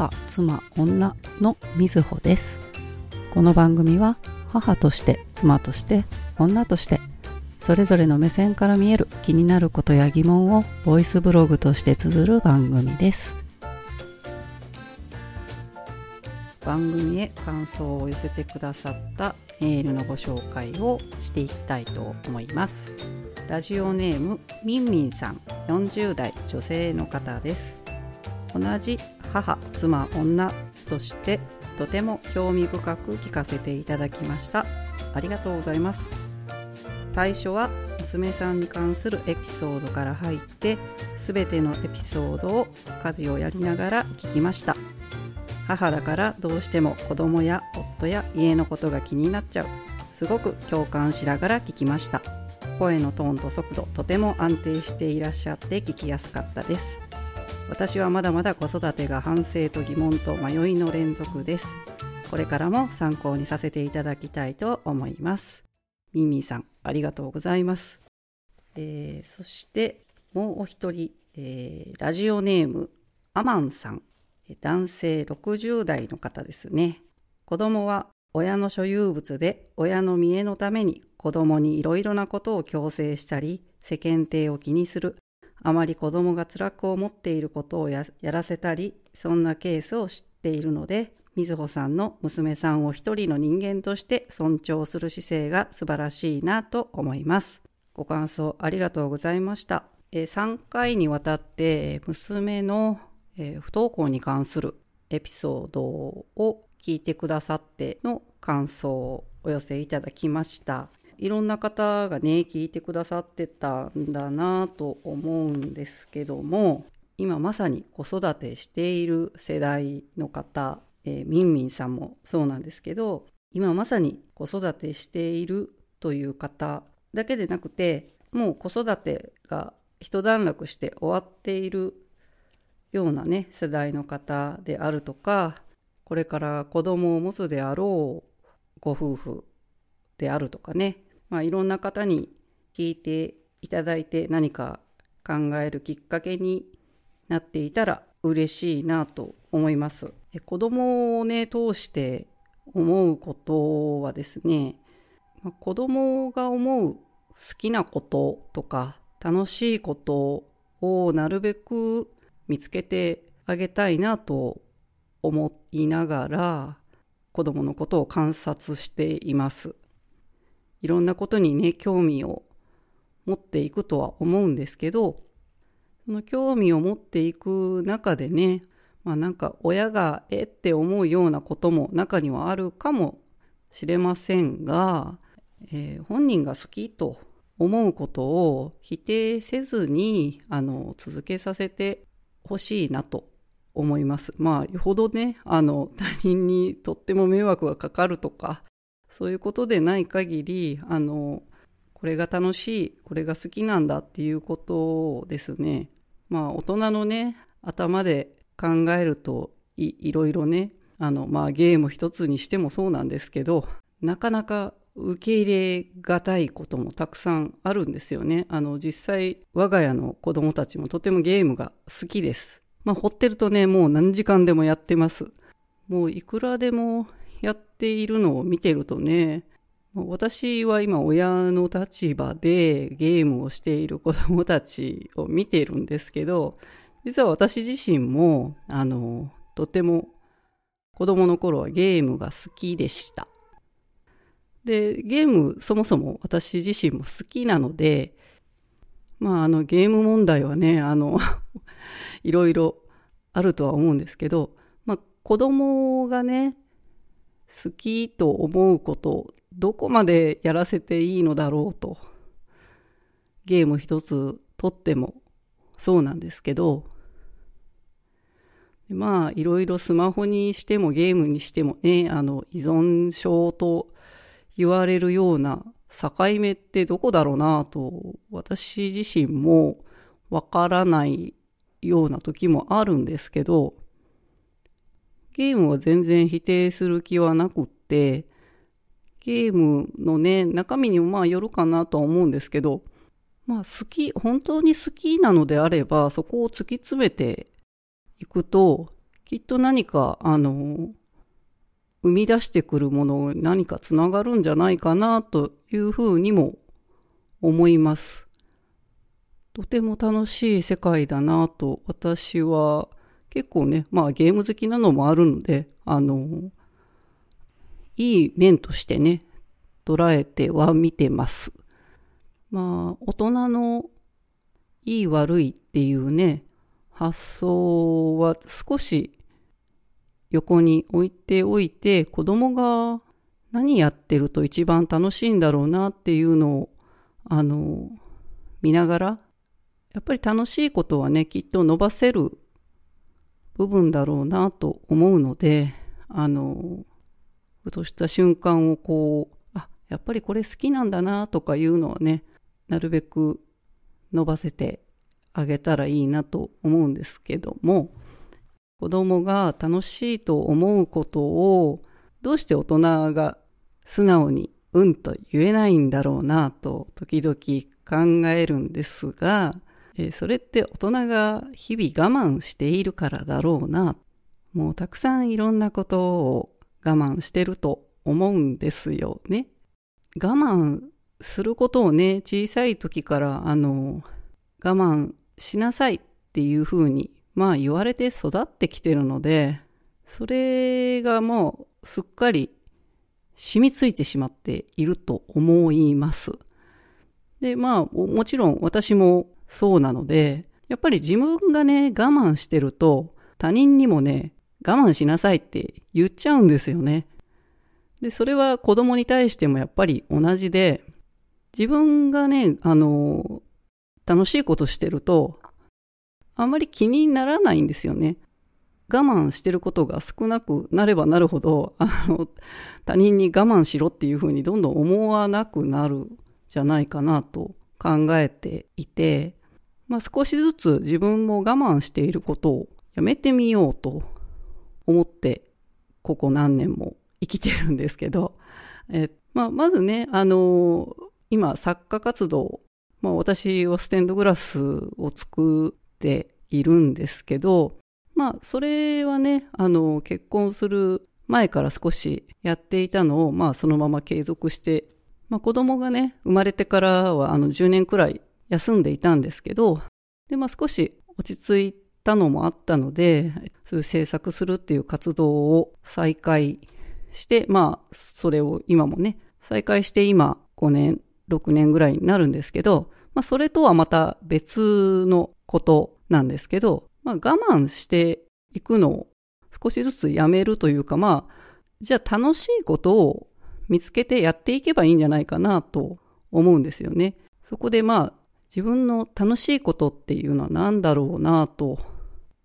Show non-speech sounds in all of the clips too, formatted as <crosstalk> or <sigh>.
母、妻、女のみずほです。この番組は母として、妻として、女として、それぞれの目線から見える気になることや疑問をボイスブログとして綴る番組です。番組へ感想を寄せてくださったメールのご紹介をしていきたいと思います。ラジオネームみんみんさん40代女性の方です。同じ母、妻、女としてとても興味深く聞かせていただきました。ありがとうございます。最初は娘さんに関するエピソードから入って全てのエピソードを家事をやりながら聞きました母だからどうしても子供や夫や家のことが気になっちゃうすごく共感しながら聞きました声のトーンと速度とても安定していらっしゃって聞きやすかったです私はまだまだ子育てが反省と疑問と迷いの連続です。これからも参考にさせていただきたいと思います。ミミさんありがとうございます、えーそしてもうお一人、えーラジオネームアマンさん。男性60代の方ですね。子供は親の所有物で親の見栄のために子供にいろいろなことを強制したり世間体を気にするあまり子供が辛く思っていることをやらせたりそんなケースを知っているのでみずほさんの娘さんを一人の人間として尊重する姿勢が素晴らしいなと思いますご感想ありがとうございましたえ3回にわたって娘のえ不登校に関するエピソードを聞いてくださっての感想をお寄せいただきました。いろんな方がね、聞いてくださってたんだなと思うんですけども、今まさに子育てしている世代の方、えーみんみんさんもそうなんですけど、今まさに子育てしているという方だけでなくて、もう子育てが一段落して終わっているようなね世代の方であるとかこれから子供を持つであろうご夫婦であるとかね、まあ、いろんな方に聞いていただいて何か考えるきっかけになっていたら嬉しいなと思います。子供をね通して思うことはですね、まあ子供が思う好きなこととか楽しいことをなるべく見つけてあげたいなと思いながら子供のことを観察しています。いろんなことにね、興味を持っていくとは思うんですけど、その興味を持っていく中でね、まあなんか親がえって思うようなことも中にはあるかもしれませんが、えー本人が好きと思うことを否定せずにあの続けさせてほしいなと思います。まあよほどねあの他人にとっても迷惑がかかるとかそういうことでない限りあのこれが楽しいこれが好きなんだっていうことをですねまあ大人のね頭で考えるといいろいろねあのまあゲーム一つにしてもそうなんですけどなかなか受け入れがたいこともたくさんあるんですよね。あの実際我が家の子供たちもとてもゲームが好きです。まあ掘ってるとねもう何時間でもやってます。もういくらでもやっているのを見てるとね私は今親の立場でゲームをしている子供たちを見てるんですけど実は私自身もあのとても子供の頃はゲームが好きでした。で、ゲームそもそも私自身も好きなので、まああのゲーム問題はね、あの、<laughs> いろいろあるとは思うんですけど、まあ子供がね、好きと思うことどこまでやらせていいのだろうと、ゲーム一つとってもそうなんですけど、まあいろいろスマホにしてもゲームにしてもね、あの依存症と言われるような境目ってどこだろうなと私自身もわからないような時もあるんですけどゲームは全然否定する気はなくってゲームのね中身にもまあよるかなとは思うんですけどまあ好き本当に好きなのであればそこを突き詰めていくときっと何か、あの、生み出してくるもの何かつながるんじゃないかなというふうにも思います。とても楽しい世界だなと私は結構ね、まあゲーム好きなのもあるので、あの、いい面としてね、捉えては見てます。まあ大人のいい悪いっていうね、発想は少し横に置いておいて子供が何やってると一番楽しいんだろうなっていうのをあの見ながらやっぱり楽しいことはねきっと伸ばせる部分だろうなと思うのであのふとした瞬間をこうあやっぱりこれ好きなんだなとかいうのはねなるべく伸ばせてあげたらいいなと思うんですけども子供が楽しいと思うことをどうして大人が素直にうんと言えないんだろうなと時々考えるんですが、えそれって大人が日々我慢しているからだろうな。もうたくさんいろんなことを我慢してると思うんですよね。我慢することをね、小さい時からあの、我慢しなさいっていうふうに、まあ言われて育ってきてるので、それがもうすっかり染みついてしまっていると思います。で、まあもちろん私もそうなので、やっぱり自分がね、我慢してると他人にもね、我慢しなさいって言っちゃうんですよね。で、それは子供に対してもやっぱり同じで、自分がね、あの、楽しいことしてると、あんまり気にならないんですよね。我慢してることが少なくなればなるほど、あの、他人に我慢しろっていうふうにどんどん思わなくなるじゃないかなと考えていて、まあ少しずつ自分も我慢していることをやめてみようと思って、ここ何年も生きてるんですけど、<laughs> えまあ、まずね、あの今作家活動まあ私はステンドグラスを作っているんですけど、まあそれはね、あの結婚する前から少しやっていたのを、まあそのまま継続して、まあ子供がね、生まれてからはあの10年くらい休んでいたんですけど、でまあ少し落ち着いたのもあったので、そういう制作するっていう活動を再開して、まあそれを今もね、再開して今5年6年ぐらいになるんですけど、まあ、それとはまた別のことなんですけど、まあ、我慢していくのを少しずつやめるというか、まあ、じゃあ楽しいことを見つけてやっていけばいいんじゃないかなと思うんですよね。そこでまあ、自分の楽しいことっていうのは何だろうなと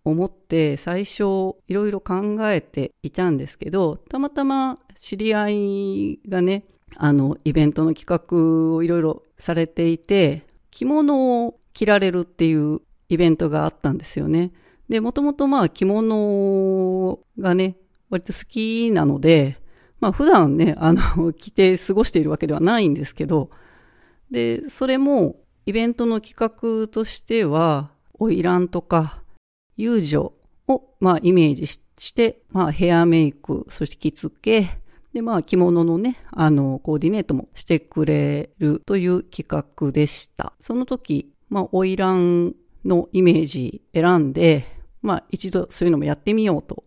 思って最初いろいろ考えていたんですけど、たまたま知り合いがね、あの、イベントの企画をいろいろされていて、着物を着られるっていうイベントがあったんですよね。で、もともとまあ着物がね、割と好きなので、まあ普段ね、あの、着て過ごしているわけではないんですけど、で、それもイベントの企画としては、花魁とか遊女をまあイメージして、まあヘアメイク、そして着付け、で、まあ、着物のね、あの、コーディネートもしてくれるという企画でした。その時、まあ、花魁のイメージ選んで、まあ、一度そういうのもやってみようと。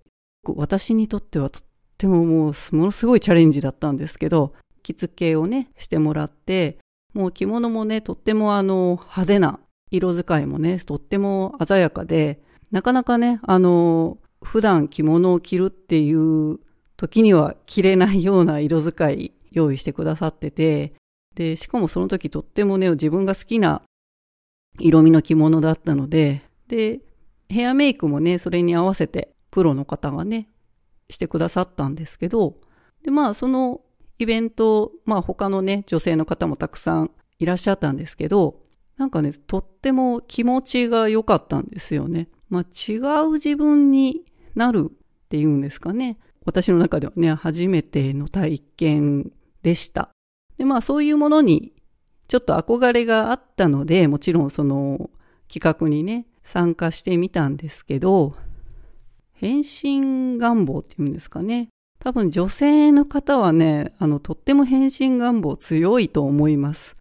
私にとってはとってももう、ものすごいチャレンジだったんですけど、着付けをね、してもらって、もう着物もね、とってもあの、派手な色使いもね、とっても鮮やかで、なかなかね、あの、普段着物を着るっていう時には着れないような色使い用意してくださってて、で、しかもその時とってもね、自分が好きな色味の着物だったので、で、ヘアメイクもね、それに合わせてプロの方がね、してくださったんですけど、で、まあそのイベント、まあ他のね、女性の方もたくさんいらっしゃったんですけど、なんかね、とっても気持ちが良かったんですよね。まあ違う自分になるっていうんですかね。私の中ではね、初めての体験でした。で、まあそういうものにちょっと憧れがあったので、もちろんその企画にね、参加してみたんですけど、変身願望っていうんですかね。多分女性の方はね、あの、とっても変身願望強いと思います。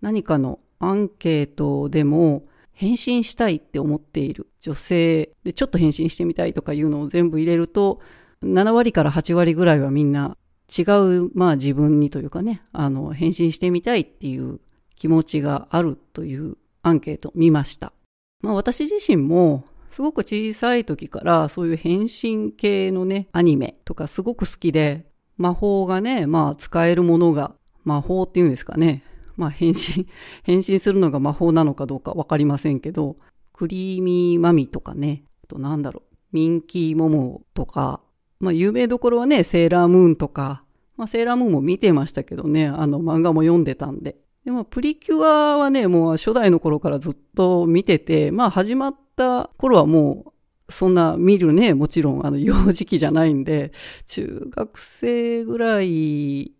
何かのアンケートでも、変身したいって思っている女性でちょっと変身してみたいとかいうのを全部入れると、7割から8割ぐらいはみんな違う、まあ自分にというかね、あの、変身してみたいっていう気持ちがあるというアンケートを見ました。まあ私自身もすごく小さい時からそういう変身系のね、アニメとかすごく好きで、魔法がね、まあ使えるものが、魔法っていうんですかね。まあ変身、<laughs> 変身するのが魔法なのかどうかわかりませんけど、クリーミーマミとかね、あとなんだろう、ミンキーモモとか、まあ有名どころはね、セーラームーンとか、まあセーラームーンも見てましたけどね、あの漫画も読んでたんで。でもプリキュアはね、もう初代の頃からずっと見てて、まあ始まった頃はもうそんな見るね、もちろんあの幼児期じゃないんで、中学生ぐらい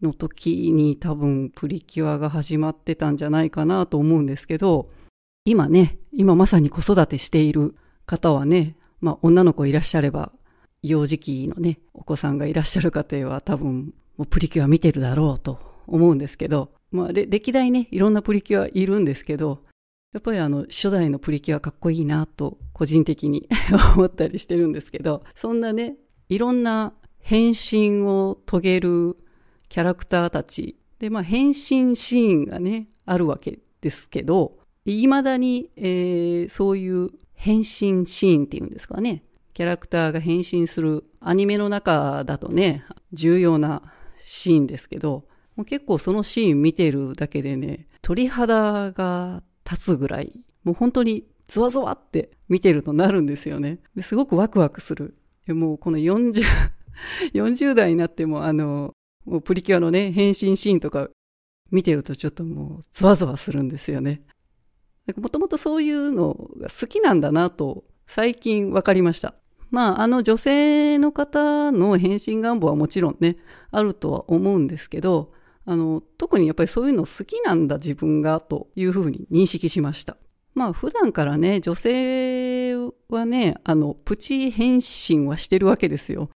の時に多分プリキュアが始まってたんじゃないかなと思うんですけど、今ね、今まさに子育てしている方はね、まあ女の子いらっしゃれば、幼児期のね、お子さんがいらっしゃる家庭は多分もうプリキュア見てるだろうと思うんですけど、まあ、歴代ね、いろんなプリキュアいるんですけど、やっぱりあの、初代のプリキュアかっこいいなと、個人的に <laughs> 思ったりしてるんですけど、そんなね、いろんな変身を遂げるキャラクターたち、で、まあ、変身シーンがね、あるわけですけど、未だに、えー、そういう変身シーンっていうんですかね、キャラクターが変身するアニメの中だとね、重要なシーンですけど、もう結構そのシーン見てるだけでね、鳥肌が立つぐらい、もう本当にゾワゾワって見てるとなるんですよね。すごくワクワクする。もうこの40、<laughs> 40代になってもあの、もうプリキュアのね、変身シーンとか見てるとちょっともうゾワゾワするんですよね。もともとそういうのが好きなんだなと最近分かりました。まあ、あの女性の方の変身願望はもちろんね、あるとは思うんですけど、あの、特にやっぱりそういうの好きなんだ自分がというふうに認識しました。まあ普段からね、女性はね、あの、プチ変身はしてるわけですよ。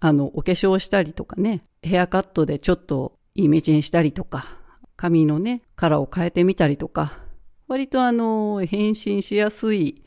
あの、お化粧したりとかね、ヘアカットでちょっとイメチェンしたりとか、髪のね、カラーを変えてみたりとか、割とあの、変身しやすい。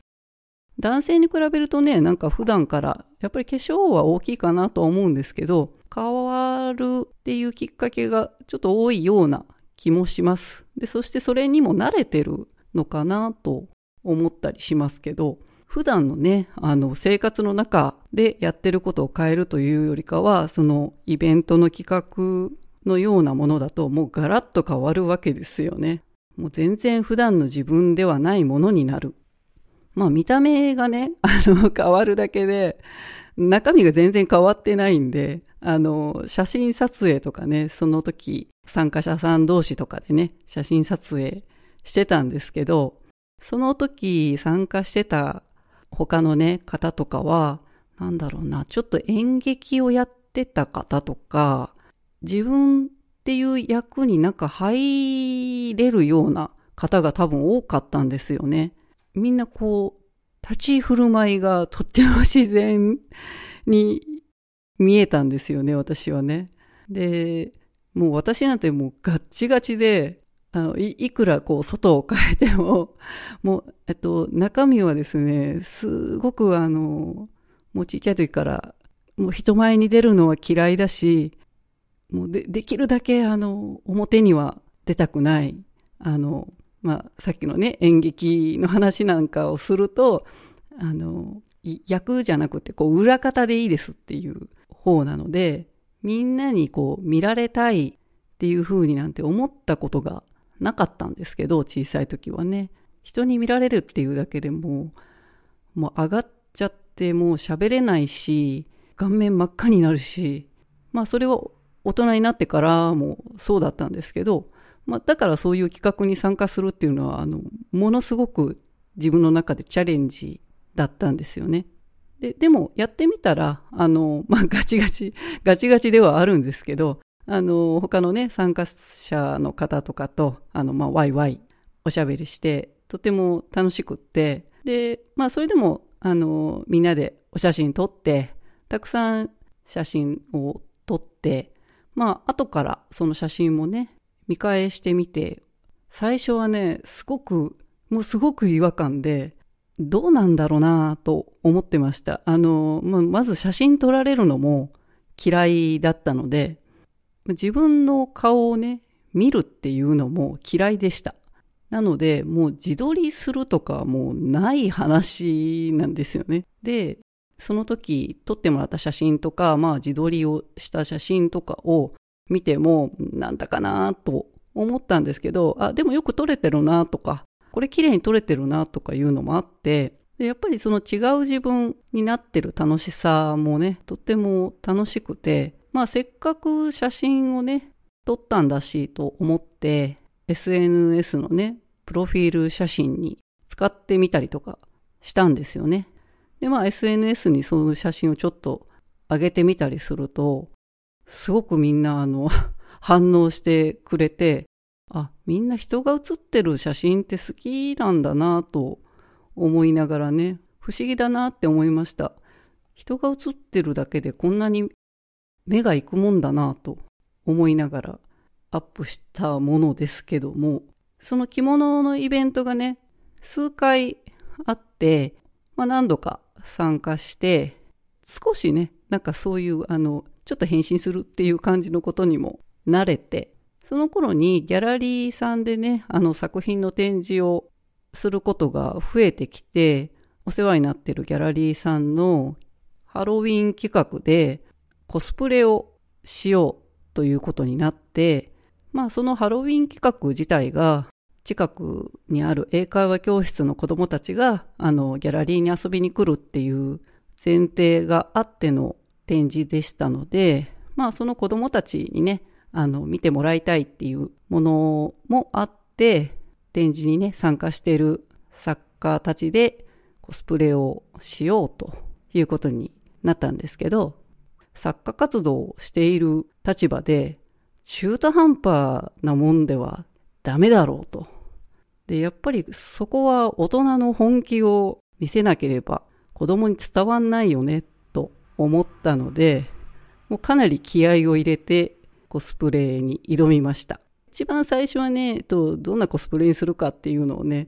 男性に比べるとね、なんか普段からやっぱり化粧は大きいかなとは思うんですけど、変わるっていうきっかけがちょっと多いような気もします。で、そしてそれにも慣れてるのかなと思ったりしますけど、普段のね、あの、生活の中でやってることを変えるというよりかは、そのイベントの企画のようなものだともうガラッと変わるわけですよね。もう全然普段の自分ではないものになる。まあ見た目がね、あの、変わるだけで、中身が全然変わってないんで、あの、写真撮影とかね、その時、参加者さん同士とかでね、写真撮影してたんですけど、その時参加してた他のね、方とかは、なんだろうな、ちょっと演劇をやってた方とか、自分っていう役になんか入れるような方が多分多かったんですよね。みんなこう、立ち振る舞いがとっても自然に見えたんですよね、私はね。で、もう私なんてもうガッチガチで、あの、いいくらこう外を変えても、<laughs> もう、えっと、中身はですね、すごくあの、もうちっちゃい時から、もう人前に出るのは嫌いだし、もうで、できるだけあの、表には出たくない。あの、まあ、さっきのね、演劇の話なんかをすると、あの、役じゃなくて、こう、裏方でいいですっていう方なので、みんなにこう、見られたいっていう風になんて思ったことがなかったんですけど、小さい時はね。人に見られるっていうだけでもう、もう上がっちゃってもう喋れないし、顔面真っ赤になるし、まあそれは大人になってからもそうだったんですけど、まあだからそういう企画に参加するっていうのは、あの、ものすごく自分の中でチャレンジだったんですよね。で、でもやってみたら、あの、<laughs> まあ、ガチガチ、ガチガチではあるんですけど、あの、他のね、参加者の方とかと、あの、まあ、ワイワイおしゃべりして、とても楽しくって、で、まあ、それでも、あの、みんなでお写真撮って、たくさん写真を撮って、まあ、後からその写真もね、見返してみて、最初はね、すごく、もうすごく違和感で、どうなんだろうなと思ってました。あの、ままず写真撮られるのも嫌いだったので、自分の顔をね、見るっていうのも嫌いでした。なので、もう自撮りするとかもうない話なんですよね。で、その時撮ってもらった写真とか、まあ自撮りをした写真とかを見ても、なんだかなと思ったんですけど、あ、でもよく撮れてるなとか、これ綺麗に撮れてるなとかいうのもあって、でやっぱりその違う自分になってる楽しさもね、とっても楽しくて、まあせっかく写真をね、撮ったんだしと思って、SNS のね、プロフィール写真に使ってみたりとかしたんですよね。で、まあ SNS にその写真をちょっと上げてみたりすると、すごくみんなあの <laughs> 反応してくれて、あ、みんな人が写ってる写真って好きなんだなと思いながらね、不思議だなって思いました。人が写ってるだけでこんなに目が行くもんだなと思いながらアップしたものですけども、その着物のイベントがね、数回あって、まあ何度か参加して、少しね、なんかそういうあの、ちょっと変身するっていう感じのことにも慣れて、その頃にギャラリーさんでね、あの作品の展示をすることが増えてきて、お世話になっているギャラリーさんのハロウィン企画でコスプレをしようということになって、まあそのハロウィン企画自体が近くにある英会話教室の子供たちがあのギャラリーに遊びに来るっていう前提があっての展示でしたので、まあその子供たちにね、あの見てもらいたいっていうものもあって、展示にね、参加している作家たちでコスプレをしようということになったんですけど、作家活動をしている立場で、中途半端なもんではダメだろうと。で、やっぱりそこは大人の本気を見せなければ子供に伝わんないよねと思ったので、もうかなり気合を入れてコスプレに挑みました。一番最初はね、どんなコスプレにするかっていうのをね、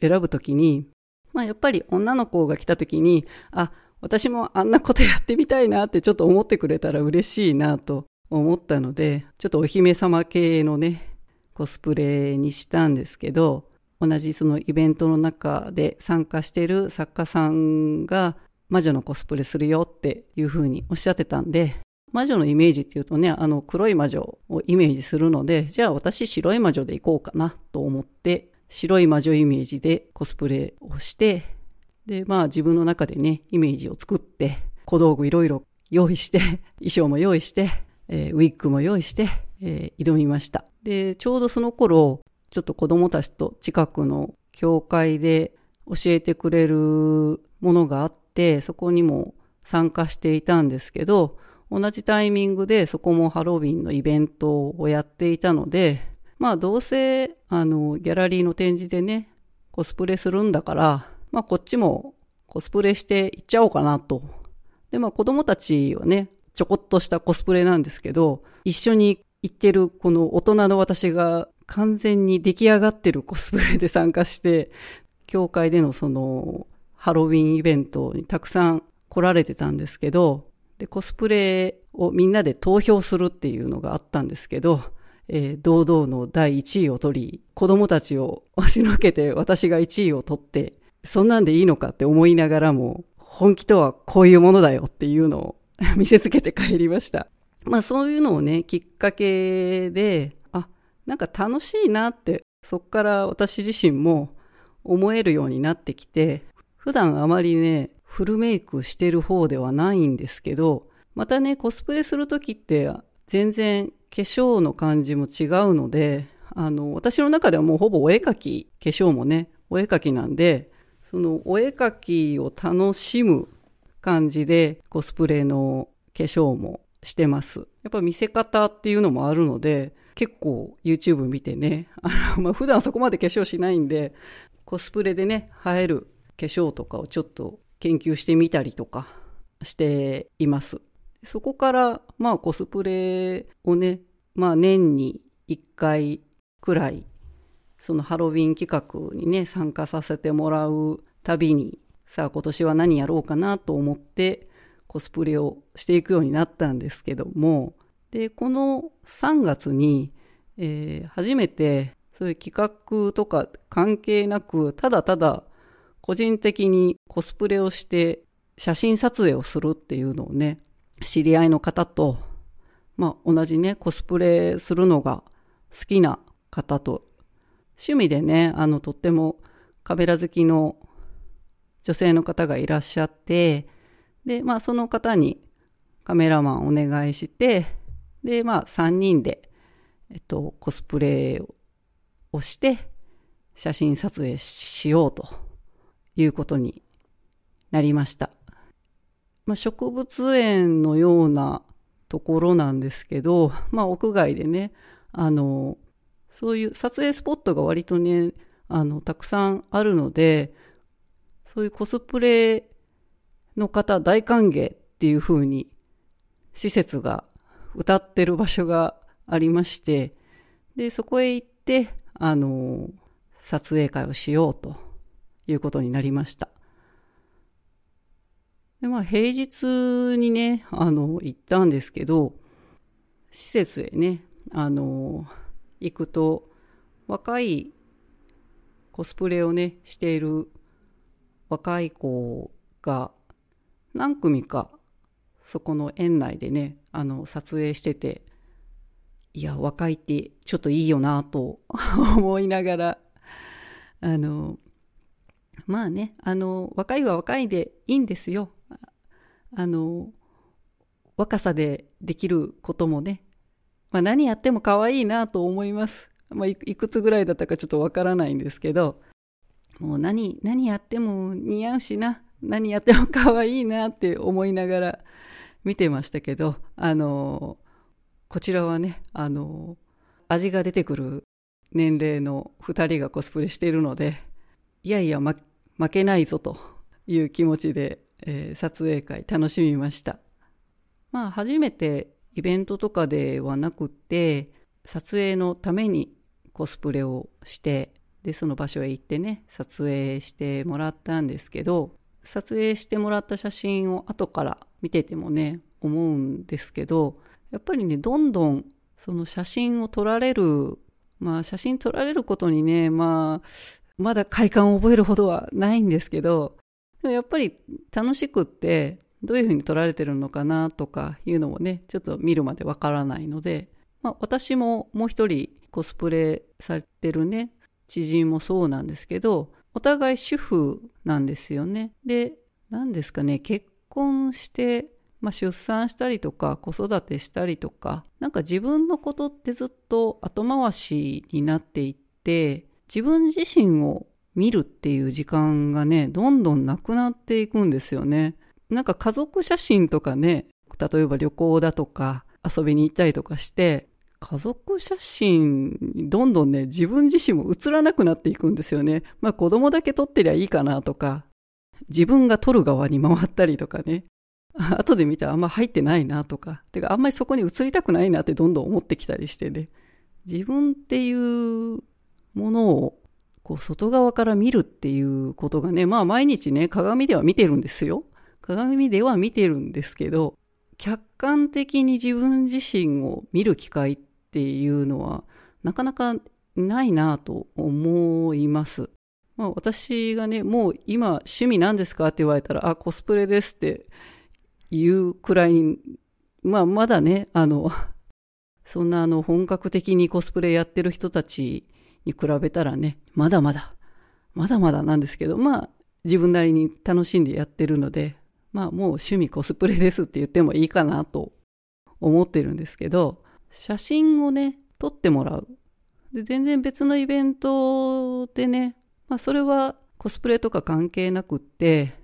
選ぶときに、まあやっぱり女の子が来たときに、あ、私もあんなことやってみたいなってちょっと思ってくれたら嬉しいなと思ったので、ちょっとお姫様系のね、コスプレにしたんですけど、同じそのイベントの中で参加している作家さんが魔女のコスプレするよっていうふうにおっしゃってたんで、魔女のイメージっていうとね、あの黒い魔女をイメージするので、じゃあ私白い魔女で行こうかなと思って、白い魔女イメージでコスプレをして、で、まあ自分の中でね、イメージを作って、小道具いろいろ用意して、<laughs> 衣装も用意して、えー、ウィッグも用意して、えー、挑みました。で、ちょうどその頃、ちょっと子供たちと近くの教会で教えてくれるものがあって、そこにも参加していたんですけど、同じタイミングでそこもハロウィンのイベントをやっていたので、まあどうせあのギャラリーの展示でね、コスプレするんだから、まあこっちもコスプレしていっちゃおうかなと。でまあ子供たちはね、ちょこっとしたコスプレなんですけど、一緒に行ってるこの大人の私が完全に出来上がってるコスプレで参加して、教会でのそのハロウィンイベントにたくさん来られてたんですけど、で、コスプレをみんなで投票するっていうのがあったんですけど、えー、堂々の第1位を取り、子供たちを押しのけて私が1位を取って、そんなんでいいのかって思いながらも、本気とはこういうものだよっていうのを <laughs> 見せつけて帰りました。まあそういうのをね、きっかけで、あ、なんか楽しいなって、そっから私自身も思えるようになってきて、普段あまりね、フルメイクしてる方ではないんですけど、またね、コスプレするときって全然化粧の感じも違うので、あの、私の中ではもうほぼお絵描き、化粧もね、お絵描きなんで、そのお絵描きを楽しむ感じでコスプレの化粧もしてます。やっぱ見せ方っていうのもあるので、結構 YouTube 見てね、あの、<laughs> まあ、普段そこまで化粧しないんで、コスプレでね、映える化粧とかをちょっと研究してみたりとかしています。そこからまあコスプレをね、まあ年に1回くらいそのハロウィン企画にね参加させてもらうたびにさあ今年は何やろうかなと思ってコスプレをしていくようになったんですけどもでこの3月に、えー、初めてそういう企画とか関係なくただただ個人的にコスプレをして写真撮影をするっていうのをね知り合いの方と、まあ、同じねコスプレするのが好きな方と趣味でねあのとってもカメラ好きの女性の方がいらっしゃってでまあその方にカメラマンお願いしてでまあ3人で、えっと、コスプレをして写真撮影しようと。いうことになりました。まあ、植物園のようなところなんですけど、まあ、屋外でね、あの、そういう撮影スポットが割とね、あの、たくさんあるので、そういうコスプレの方大歓迎っていう風に施設が歌ってる場所がありまして、で、そこへ行って、あの、撮影会をしようということになりました。で、まあ、平日にね、あの、行ったんですけど、施設へね、あの、行くと、若いコスプレをね、している若い子が何組かそこの園内でね、あの、撮影してて、いや、若いってちょっといいよなと思いながら、あの、まあね、あの、若いは若いでいいんですよ。あの、若さでできることもね、まあ、何やっても可愛いなと思います。まあ、いくつぐらいだったかちょっとわからないんですけど、もう何、何やっても似合うしな、何やっても可愛いなって思いながら見てましたけど、あの、こちらはね、あの、味が出てくる年齢の2人がコスプレしているので、いやいや、ま、負けないぞという気持ちでえー、撮影会楽しみました。まあ初めてイベントとかではなくて撮影のためにコスプレをしてでその場所へ行ってね撮影してもらったんですけど撮影してもらった写真を後から見ててもね思うんですけどやっぱりねどんどんその写真を撮られるまあ写真撮られることにねまあまだ快感を覚えるほどはないんですけどやっぱり楽しくってどういうふうに撮られてるのかなとかいうのもねちょっと見るまでわからないので、まあ、私ももう一人コスプレされてるね知人もそうなんですけどお互い主婦なんですよね。で何ですかね結婚して、まあ、出産したりとか子育てしたりとかなんか自分のことってずっと後回しになっていって自分自身を見るっていう時間がね、どんどんなくなっていくんですよね。なんか家族写真とかね、例えば旅行だとか遊びに行ったりとかして、家族写真どんどんね、自分自身も写らなくなっていくんですよね。まあ子供だけ撮ってりゃいいかなとか、自分が撮る側に回ったりとかね。<laughs> 後で見たらあんま入ってないなとか。てかあんまりそこに映りたくないなってどんどん思ってきたりしてね。自分っていうものをこう外側から見るっていうことがね、まあ毎日ね、鏡では見てるんですよ。鏡では見てるんですけど、客観的に自分自身を見る機会っていうのはなかなかないなと思います。まあ私がね、もう今趣味なんですかって言われたら、あ、コスプレですって言うくらい、まあまだね、あの、そんなあの本格的にコスプレやってる人たちに比べたらね、まだまだ、まだまだなんですけど、まあ、自分なりに楽しんでやってるので、まあ、もう趣味コスプレですって言ってもいいかなと思ってるんですけど、写真をね、撮ってもらう。で、全然別のイベントでね、まあ、それはコスプレとか関係なくって、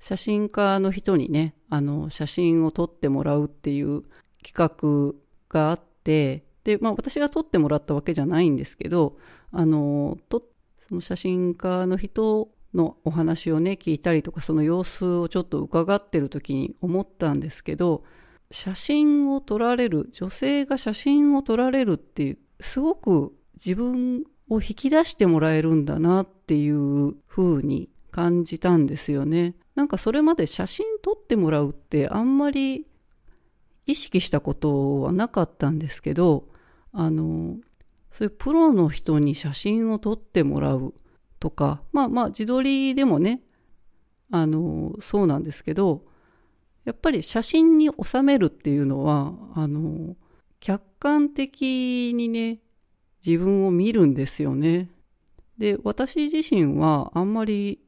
写真家の人にね、あの、写真を撮ってもらうっていう企画があって、で、まあ私が撮ってもらったわけじゃないんですけど、あの、とその写真家の人のお話をね聞いたりとかその様子をちょっと伺ってる時に思ったんですけど写真を撮られる女性が写真を撮られるっていうすごく自分を引き出してもらえるんだなっていう風に感じたんですよね。なんかそれまで写真撮ってもらうってあんまり意識したことはなかったんですけど、あの、そういうプロの人に写真を撮ってもらうとか、まあまあ自撮りでもね、あの、そうなんですけど、やっぱり写真に収めるっていうのは、あの、客観的にね、自分を見るんですよね。で、私自身はあんまり、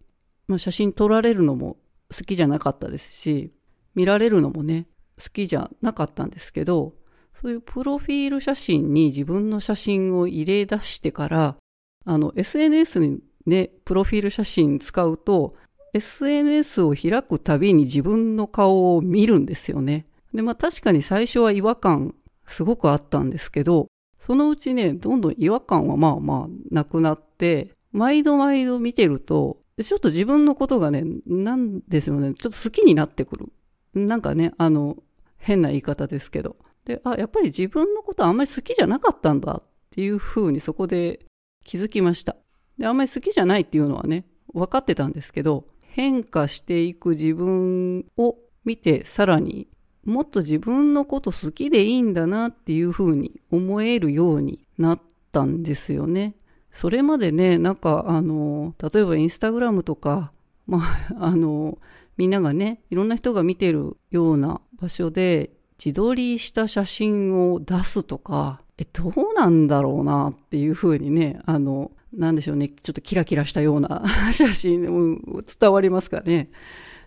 まあ、写真撮られるのも好きじゃなかったですし、見られるのもね、好きじゃなかったんですけど、そういうプロフィール写真に自分の写真を入れ出してから、あの、SNS にね、プロフィール写真使うと、SNS を開くたびに自分の顔を見るんですよね。で、まあ確かに最初は違和感すごくあったんですけど、そのうちね、どんどん違和感はまあまあなくなって、毎度毎度見てると、ちょっと自分のことがね、なんですよね、ちょっと好きになってくる。なんかね、あの、変な言い方ですけど。で、あ、やっぱり自分のことあんまり好きじゃなかったんだっていうふうにそこで気づきました。で、あんまり好きじゃないっていうのはね、分かってたんですけど、変化していく自分を見てさらにもっと自分のこと好きでいいんだなっていうふうに思えるようになったんですよね。それまでね、なんかあの、例えばインスタグラムとか、まあ、あの、みんながね、いろんな人が見てるような場所で自撮りした写真を出すとか、え、どうなんだろうなっていうふうにね、あの、なんでしょうね、ちょっとキラキラしたような <laughs> 写真、うん、伝わりますかね。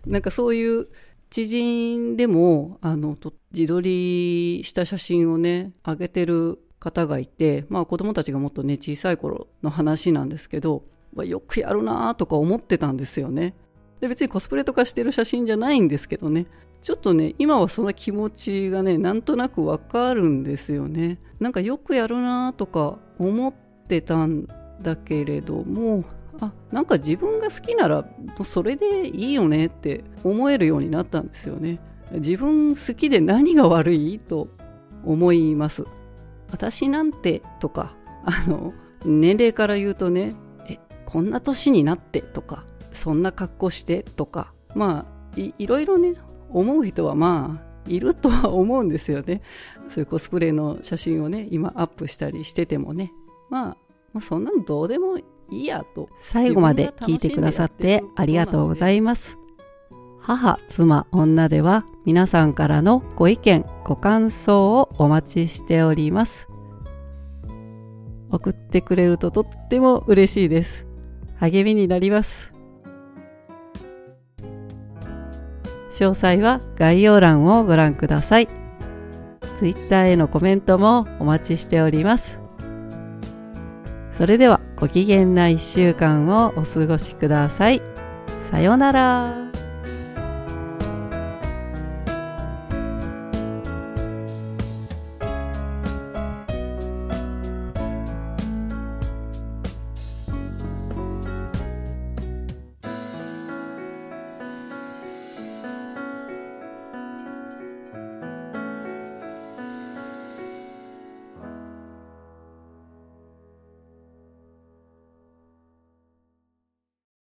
なんかそういう知人でも、あの、自撮りした写真をね、上げてる方がいて、まあ子供たちがもっとね、小さい頃の話なんですけど、よくやるなとか思ってたんですよね。で、別にコスプレとかしてる写真じゃないんですけどね。ちょっとね、今はその気持ちがね、なんとなくわかるんですよね。なんかよくやるなとか思ってたんだけれどもあなんか自分が好きならそれでいいよねって思えるようになったんですよね自分好きで何が悪いと思います私なんてとかあの年齢から言うとねえこんな年になってとかそんな格好してとかまあいいろいろね思う人はまあいるとは思うんですよねそういうコスプレの写真をね今アップしたりしててもねまあもうそんなのどうでもいいやと。最後まで聞いてくださってありがとうございます。母、妻、女では皆さんからのご意見、ご感想をお待ちしております。送ってくれるととっても嬉しいです。励みになります。詳細は概要欄をご覧ください。Twitter へのコメントもお待ちしております。それではご機嫌な1週間をお過ごしください。さようなら。